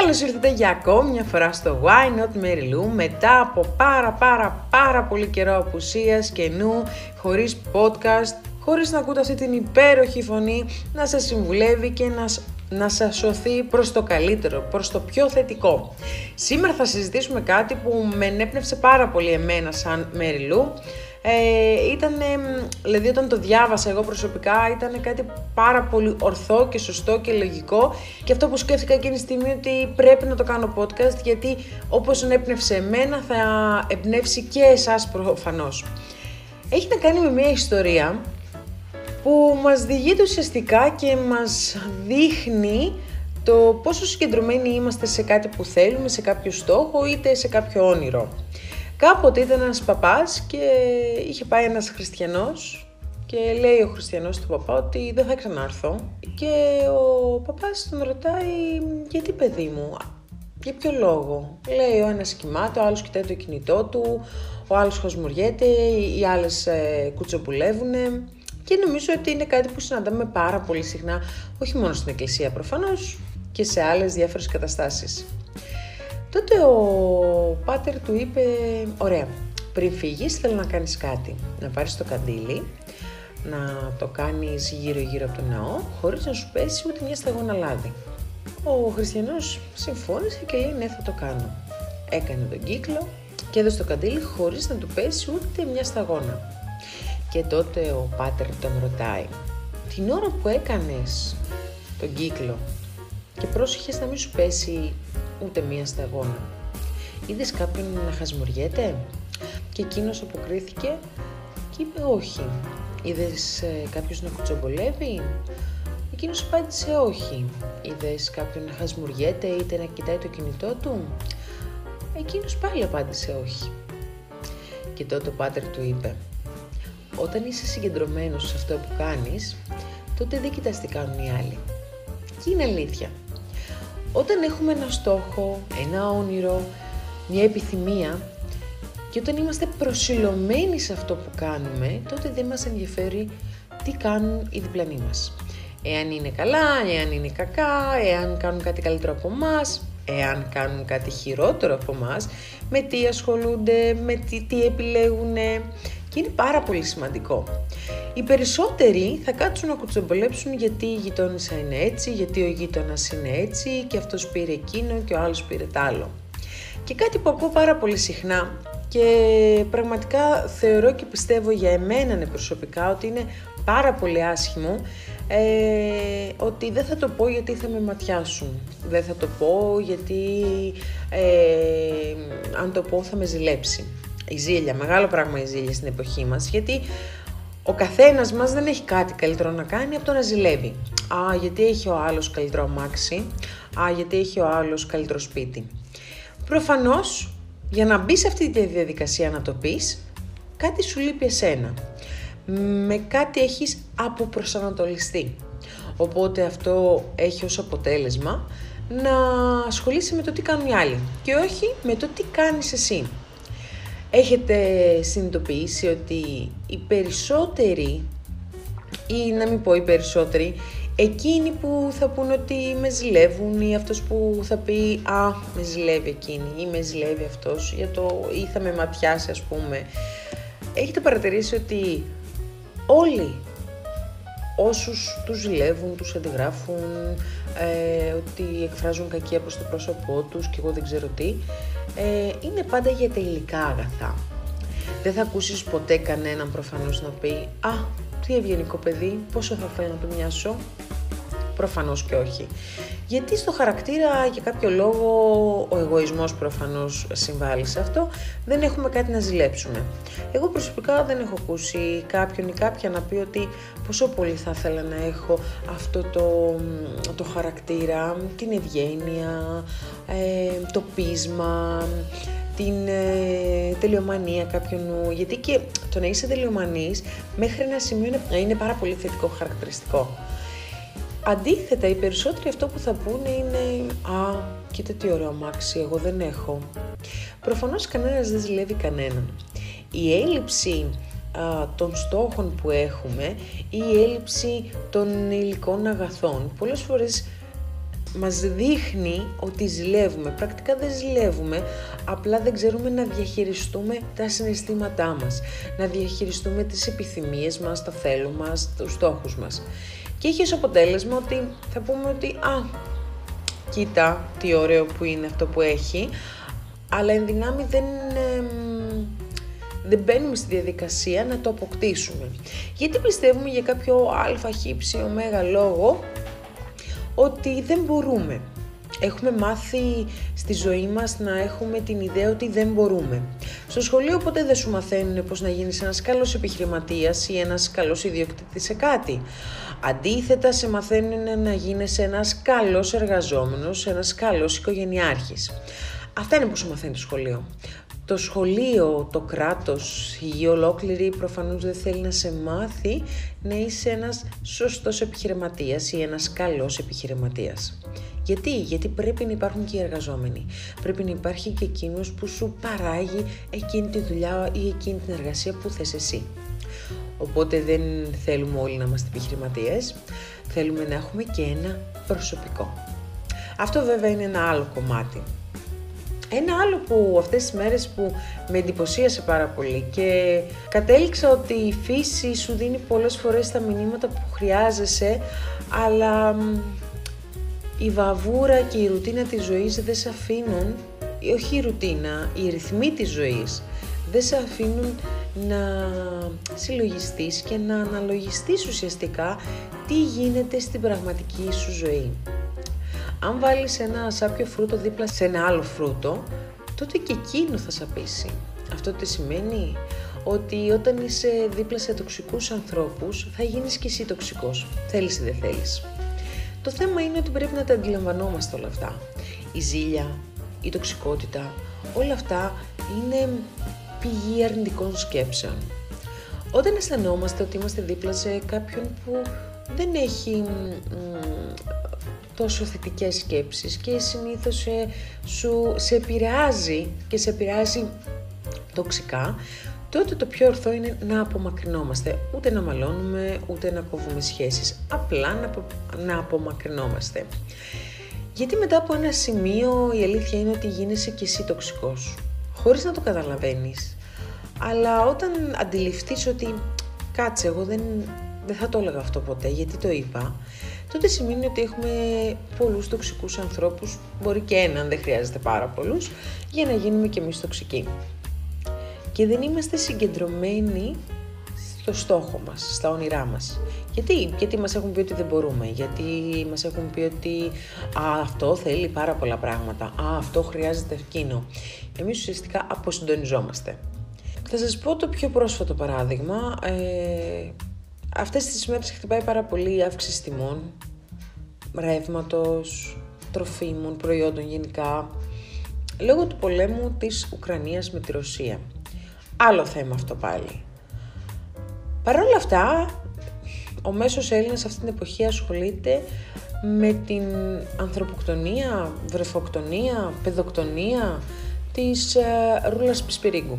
Καλώς ήρθατε για ακόμη μια φορά στο Why Not Mary Lou μετά από πάρα πάρα πάρα πολύ καιρό απουσίας και νου, χωρίς podcast, χωρίς να ακούτε αυτή την υπέροχη φωνή να σας συμβουλεύει και να, να σας σωθεί προς το καλύτερο, προς το πιο θετικό. Σήμερα θα συζητήσουμε κάτι που με ενέπνευσε πάρα πολύ εμένα σαν Mary Lou ε, ήταν, δηλαδή όταν το διάβασα εγώ προσωπικά, ήταν κάτι πάρα πολύ ορθό και σωστό και λογικό και αυτό που σκέφτηκα εκείνη τη στιγμή ότι πρέπει να το κάνω podcast γιατί όπως ενέπνευσε εμένα θα εμπνεύσει και εσάς προφανώς. Έχει να κάνει με μια ιστορία που μας διηγείται ουσιαστικά και μας δείχνει το πόσο συγκεντρωμένοι είμαστε σε κάτι που θέλουμε, σε κάποιο στόχο είτε σε κάποιο όνειρο. Κάποτε ήταν ένας παπάς και είχε πάει ένας χριστιανός και λέει ο χριστιανός του παπά ότι δεν θα ξανάρθω και ο παπάς τον ρωτάει γιατί παιδί μου, για ποιο λόγο; Λέει ο ένας κοιμάται, ο άλλος κοιτάει το κινητό του, ο άλλος χασμουριέται, οι άλλες ε, κουτσοπουλεύουνε και νομίζω ότι είναι κάτι που συναντάμε πάρα πολύ συχνά, όχι μόνο στην εκκλησία προφανώς και σε άλλες διάφορες καταστάσεις. Τότε ο πάτερ του είπε, ωραία, πριν φύγεις θέλω να κάνεις κάτι, να πάρεις το καντήλι, να το κάνεις γύρω γύρω από το ναό, χωρίς να σου πέσει ούτε μια σταγόνα λάδι. Ο χριστιανός συμφώνησε και λέει ναι θα το κάνω. Έκανε τον κύκλο και έδωσε το καντήλι χωρίς να του πέσει ούτε μια σταγόνα. Και τότε ο πάτερ τον ρωτάει, την ώρα που έκανες τον κύκλο και πρόσεχες να μην σου πέσει ούτε μία σταγόνα. Είδες κάποιον να χασμουριέται; Και εκείνος αποκρίθηκε και είπε όχι. Είδες ε, κάποιος να κουτσομπολεύει; Εκείνος απάντησε όχι. Είδες κάποιον να χασμουριέται είτε να κοιτάει το κινητό του; Εκείνος πάλι απάντησε όχι. Και τότε ο πάτερ του είπε «Όταν είσαι συγκεντρωμένος σε αυτό που κάνεις, τότε δεν κοιτάς τι κάνουν οι άλλοι. Και είναι αλήθεια. Όταν έχουμε ένα στόχο, ένα όνειρο, μια επιθυμία και όταν είμαστε προσιλωμένοι σε αυτό που κάνουμε, τότε δεν μας ενδιαφέρει τι κάνουν οι διπλανοί μας. Εάν είναι καλά, εάν είναι κακά, εάν κάνουν κάτι καλύτερο από εμάς, εάν κάνουν κάτι χειρότερο από εμάς, με τι ασχολούνται, με τι, τι επιλέγουν και είναι πάρα πολύ σημαντικό. Οι περισσότεροι θα κάτσουν να κουτσομπολέψουν γιατί η γειτόνισσα είναι έτσι, γιατί ο γείτονας είναι έτσι και αυτός πήρε εκείνο και ο άλλος πήρε τ' άλλο. Και κάτι που ακούω πάρα πολύ συχνά και πραγματικά θεωρώ και πιστεύω για εμένα ναι, προσωπικά ότι είναι πάρα πολύ άσχημο ε, ότι δεν θα το πω γιατί θα με ματιάσουν. Δεν θα το πω γιατί ε, αν το πω θα με ζηλέψει η ζήλια, μεγάλο πράγμα η ζήλια στην εποχή μας, γιατί ο καθένας μας δεν έχει κάτι καλύτερο να κάνει από το να ζηλεύει. Α, γιατί έχει ο άλλος καλύτερο αμάξι, α, γιατί έχει ο άλλος καλύτερο σπίτι. Προφανώς, για να μπεις σε αυτή τη διαδικασία να το πεις, κάτι σου λείπει εσένα. Με κάτι έχεις αποπροσανατολιστεί. Οπότε αυτό έχει ως αποτέλεσμα να ασχολείσαι με το τι κάνουν οι άλλοι και όχι με το τι κάνεις εσύ. Έχετε συνειδητοποιήσει ότι οι περισσότεροι, ή να μην πω οι περισσότεροι, εκείνοι που θα πούν ότι με ζηλεύουν ή αυτός που θα πει «Α, με ζηλεύει εκείνη» ή «Με ζηλεύει αυτός» για το «Ή θα με ματιάσει» ας πούμε. Έχετε παρατηρήσει ότι όλοι όσους τους ζηλεύουν, τους αντιγράφουν, ε, ότι εκφράζουν κακία προς το πρόσωπό τους και εγώ δεν ξέρω τι, ε, είναι πάντα για τα υλικά αγαθά. Δεν θα ακούσεις ποτέ κανέναν προφανώς να πει «Α, τι ευγενικό παιδί, πόσο θα θέλω να του μοιάσω». Προφανώς και όχι. Γιατί στο χαρακτήρα για κάποιο λόγο ο εγωισμός προφανώς συμβάλλει σε αυτό, δεν έχουμε κάτι να ζηλέψουμε. Εγώ προσωπικά δεν έχω ακούσει κάποιον ή κάποια να πει ότι πόσο πολύ θα ήθελα να έχω αυτό το, το χαρακτήρα, την ευγένεια, ε, το πείσμα, την ε, τελειομανία κάποιον, γιατί και το να είσαι τελειομανής μέχρι ένα σημείο είναι, είναι πάρα πολύ θετικό χαρακτηριστικό. Αντίθετα, οι περισσότεροι αυτό που θα πούνε είναι «Α, κοίτα τι ωραίο αμάξι, εγώ δεν έχω». Προφανώς κανένας δεν ζηλεύει κανέναν. Η έλλειψη α, των στόχων που έχουμε ή η έλλειψη των υλικών αγαθών πολλές φορές μας δείχνει ότι ζηλεύουμε. Πρακτικά δεν ζηλεύουμε, απλά δεν ξέρουμε να διαχειριστούμε τα συναισθήματά μας, να διαχειριστούμε τις επιθυμίες μας, τα θέλω μας, τους στόχους μας. Και έχει ως αποτέλεσμα ότι θα πούμε ότι «Α, κοίτα τι ωραίο που είναι αυτό που έχει», αλλά εν δυνάμει δεν, δεν μπαίνουμε στη διαδικασία να το αποκτήσουμε. Γιατί πιστεύουμε για κάποιο α, χ, ω, λόγο ότι δεν μπορούμε. Έχουμε μάθει στη ζωή μας να έχουμε την ιδέα ότι δεν μπορούμε. Στο σχολείο ποτέ δεν σου μαθαίνουν πώς να γίνεις ένας καλός επιχειρηματίας ή ένας καλός ιδιοκτήτης σε κάτι. Αντίθετα, σε μαθαίνουν να γίνεις ένας καλός εργαζόμενος, ένας καλός οικογενειάρχης. Αυτά είναι που σου μαθαίνει το σχολείο. Το σχολείο, το κράτος, η γη ολόκληρη προφανώς δεν θέλει να σε μάθει να είσαι ένας σωστός επιχειρηματίας ή ένας καλός επιχειρηματίας. Γιατί, γιατί πρέπει να υπάρχουν και οι εργαζόμενοι. Πρέπει να υπάρχει και εκείνος που σου παράγει εκείνη τη δουλειά ή εκείνη την εργασία που θες εσύ. Οπότε δεν θέλουμε όλοι να είμαστε επιχειρηματίες, θέλουμε να έχουμε και ένα προσωπικό. Αυτό βέβαια είναι ένα άλλο κομμάτι. Ένα άλλο που αυτές τις μέρες που με εντυπωσίασε πάρα πολύ και κατέληξα ότι η φύση σου δίνει πολλές φορές τα μηνύματα που χρειάζεσαι, αλλά η βαβούρα και η ρουτίνα της ζωής δεν σε αφήνουν, όχι η ρουτίνα, οι ρυθμοί της ζωής, δεν σε αφήνουν να συλλογιστείς και να αναλογιστείς ουσιαστικά τι γίνεται στην πραγματική σου ζωή. Αν βάλεις ένα σάπιο φρούτο δίπλα σε ένα άλλο φρούτο, τότε και εκείνο θα σαπίσει. Αυτό τι σημαίνει; Ότι όταν είσαι δίπλα σε τοξικούς ανθρώπους θα γίνεις και εσύ τοξικός, θέλεις ή δεν θέλεις. Το θέμα είναι ότι πρέπει να τα αντιλαμβανόμαστε όλα αυτά. Η ζήλια, η τοξικότητα, όλα αυτά είναι πηγή αρνητικών σκέψεων. Όταν αισθανόμαστε ότι είμαστε δίπλα σε κάποιον που δεν έχει τόσο θετικές σκέψεις και συνήθως σε, σου, σε επηρεάζει και σε επηρεάζει τοξικά, τότε το πιο ορθό είναι να απομακρυνόμαστε. Ούτε να μαλώνουμε, ούτε να κόβουμε σχέσεις. Απλά να, να απομακρυνόμαστε. Γιατί μετά από ένα σημείο η αλήθεια είναι ότι γίνεσαι και εσύ τοξικός. Χωρίς να το καταλαβαίνεις. Αλλά όταν αντιληφθείς ότι κάτσε εγώ δεν, δεν θα το έλεγα αυτό ποτέ γιατί το είπα, τότε σημαίνει ότι έχουμε πολλούς τοξικούς ανθρώπους, μπορεί και έναν, δεν χρειάζεται πάρα πολλούς, για να γίνουμε και εμείς τοξικοί. Και δεν είμαστε συγκεντρωμένοι στο στόχο μας, στα όνειρά μας. Γιατί, γιατί μας έχουν πει ότι δεν μπορούμε, γιατί μας έχουν πει ότι α, αυτό θέλει πάρα πολλά πράγματα, α, αυτό χρειάζεται εκείνο. Εμείς ουσιαστικά αποσυντονιζόμαστε. Θα σας πω το πιο πρόσφατο παράδειγμα. Ε, αυτές τις μέρες χτυπάει πάρα πολύ η αύξηση τιμών, ρεύματος, τροφίμων, προϊόντων γενικά, λόγω του πολέμου της Ουκρανίας με τη Ρωσία. Άλλο θέμα αυτό πάλι. Παρ' όλα αυτά, ο μέσος Έλληνας αυτή την εποχή ασχολείται με την ανθρωποκτονία, βρεφοκτονία, παιδοκτονία της ε, Ρούλας Πισπυρίγκου.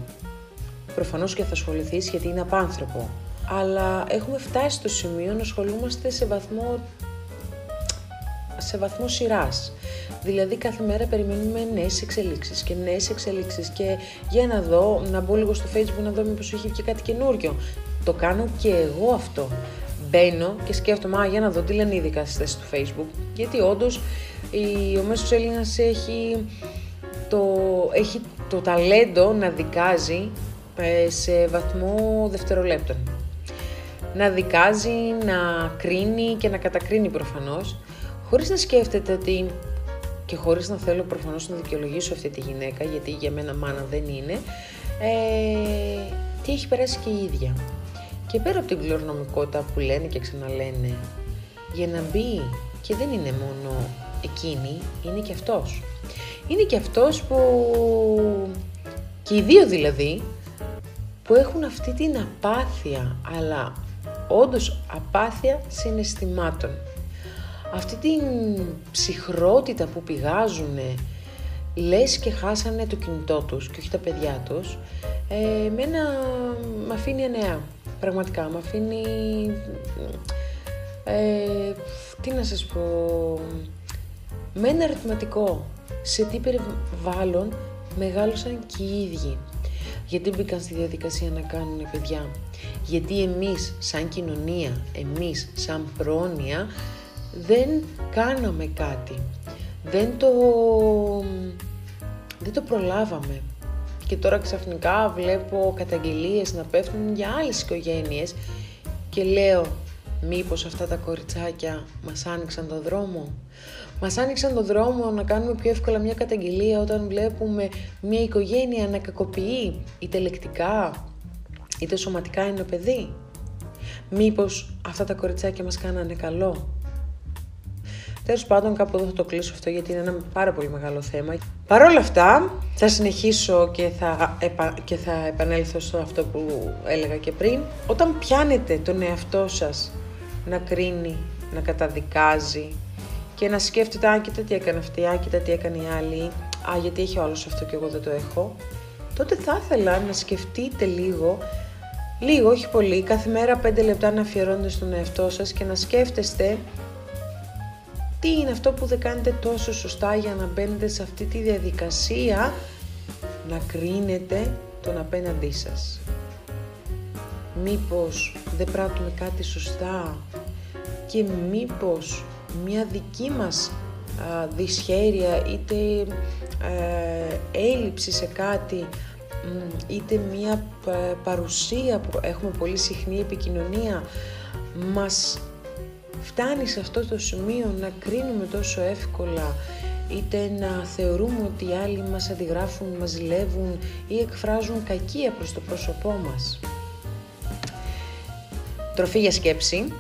Προφανώς και θα ασχοληθείς γιατί είναι απάνθρωπο. Αλλά έχουμε φτάσει στο σημείο να ασχολούμαστε σε βαθμό σε βαθμό σειράς. Δηλαδή κάθε μέρα περιμένουμε νέες εξελίξεις και νέες εξελίξεις και για να δω, να μπω λίγο στο facebook να δω μήπως έχει και κάτι καινούριο. Το κάνω και εγώ αυτό. Μπαίνω και σκέφτομαι, α, για να δω τι λένε οι δικαστές του facebook. Γιατί όντως ο μέσος Έλληνας έχει το, έχει το ταλέντο να δικάζει ε, σε βαθμό δευτερολέπτων. Να δικάζει, να κρίνει και να κατακρίνει προφανώς χωρίς να σκέφτεται ότι και χωρίς να θέλω προφανώς να δικαιολογήσω αυτή τη γυναίκα, γιατί για μένα μάνα δεν είναι, ε, τι έχει περάσει και η ίδια. Και πέρα από την κληρονομικότητα που λένε και ξαναλένε, για να μπει και δεν είναι μόνο εκείνη, είναι και αυτός. Είναι και αυτός που, και οι δύο δηλαδή, που έχουν αυτή την απάθεια, αλλά όντως απάθεια συναισθημάτων αυτή την ψυχρότητα που πηγάζουν λες και χάσανε το κινητό τους και όχι τα παιδιά τους, ε, μένα με αφήνει ανέα, πραγματικά, με αφήνει, ε, τι να σας πω, με ένα ερωτηματικό. Σε τι περιβάλλον μεγάλωσαν και οι ίδιοι. Γιατί μπήκαν στη διαδικασία να κάνουν παιδιά; Γιατί εμείς σαν κοινωνία, εμείς σαν πρόνοια δεν κάναμε κάτι. Δεν το, δεν το προλάβαμε. Και τώρα ξαφνικά βλέπω καταγγελίες να πέφτουν για άλλες οικογένειες και λέω μήπως αυτά τα κοριτσάκια μας άνοιξαν το δρόμο; Μας άνοιξαν το δρόμο να κάνουμε πιο εύκολα μια καταγγελία όταν βλέπουμε μια οικογένεια να κακοποιεί είτε λεκτικά είτε σωματικά ένα παιδί. Μήπως αυτά τα κοριτσάκια μας κάνανε καλό. Τέλος πάντων, κάπου εδώ θα το κλείσω αυτό γιατί είναι ένα πάρα πολύ μεγάλο θέμα. Παρ' όλα αυτά, θα συνεχίσω και θα, και θα επανέλθω στο αυτό που έλεγα και πριν. Όταν πιάνετε τον εαυτό σας να κρίνει, να καταδικάζει και να σκέφτεται «Α, κοίτα τι έκανε αυτή, α, κοίτα τι έκανε η άλλη, α, γιατί έχει όλος αυτό και εγώ δεν το έχω», τότε θα ήθελα να σκεφτείτε λίγο, λίγο, όχι πολύ, κάθε μέρα πέντε λεπτά να αφιερώνετε στον εαυτό σας και να σκέφτεστε τι είναι αυτό που δεν κάνετε τόσο σωστά για να μπαίνετε σε αυτή τη διαδικασία να κρίνετε τον απέναντί σας. Μήπως δεν πράττουμε κάτι σωστά και μήπως μια δική μας α, δυσχέρεια είτε ε, έλλειψη σε κάτι είτε μια παρουσία που έχουμε πολύ συχνή επικοινωνία μας φτάνει σε αυτό το σημείο να κρίνουμε τόσο εύκολα είτε να θεωρούμε ότι οι άλλοι μας αντιγράφουν, μας ζηλεύουν ή εκφράζουν κακία προς το πρόσωπό μας. Τροφή για σκέψη.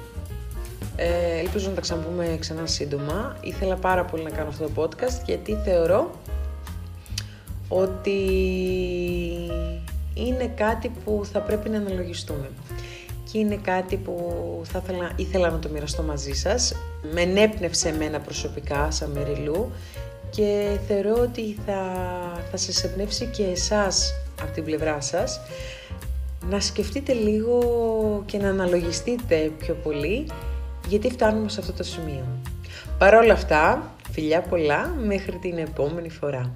Ε, ελπίζω να τα ξαναπούμε ξανά σύντομα. Ήθελα πάρα πολύ να κάνω αυτό το podcast γιατί θεωρώ ότι είναι κάτι που θα πρέπει να αναλογιστούμε και είναι κάτι που θα ήθελα, ήθελα να το μοιραστώ μαζί σας. Με ενέπνευσε εμένα προσωπικά σαν Μεριλού και θεωρώ ότι θα, θα σας εμπνεύσει και εσάς από την πλευρά σας να σκεφτείτε λίγο και να αναλογιστείτε πιο πολύ γιατί φτάνουμε σε αυτό το σημείο. Παρ' όλα αυτά, φιλιά πολλά μέχρι την επόμενη φορά.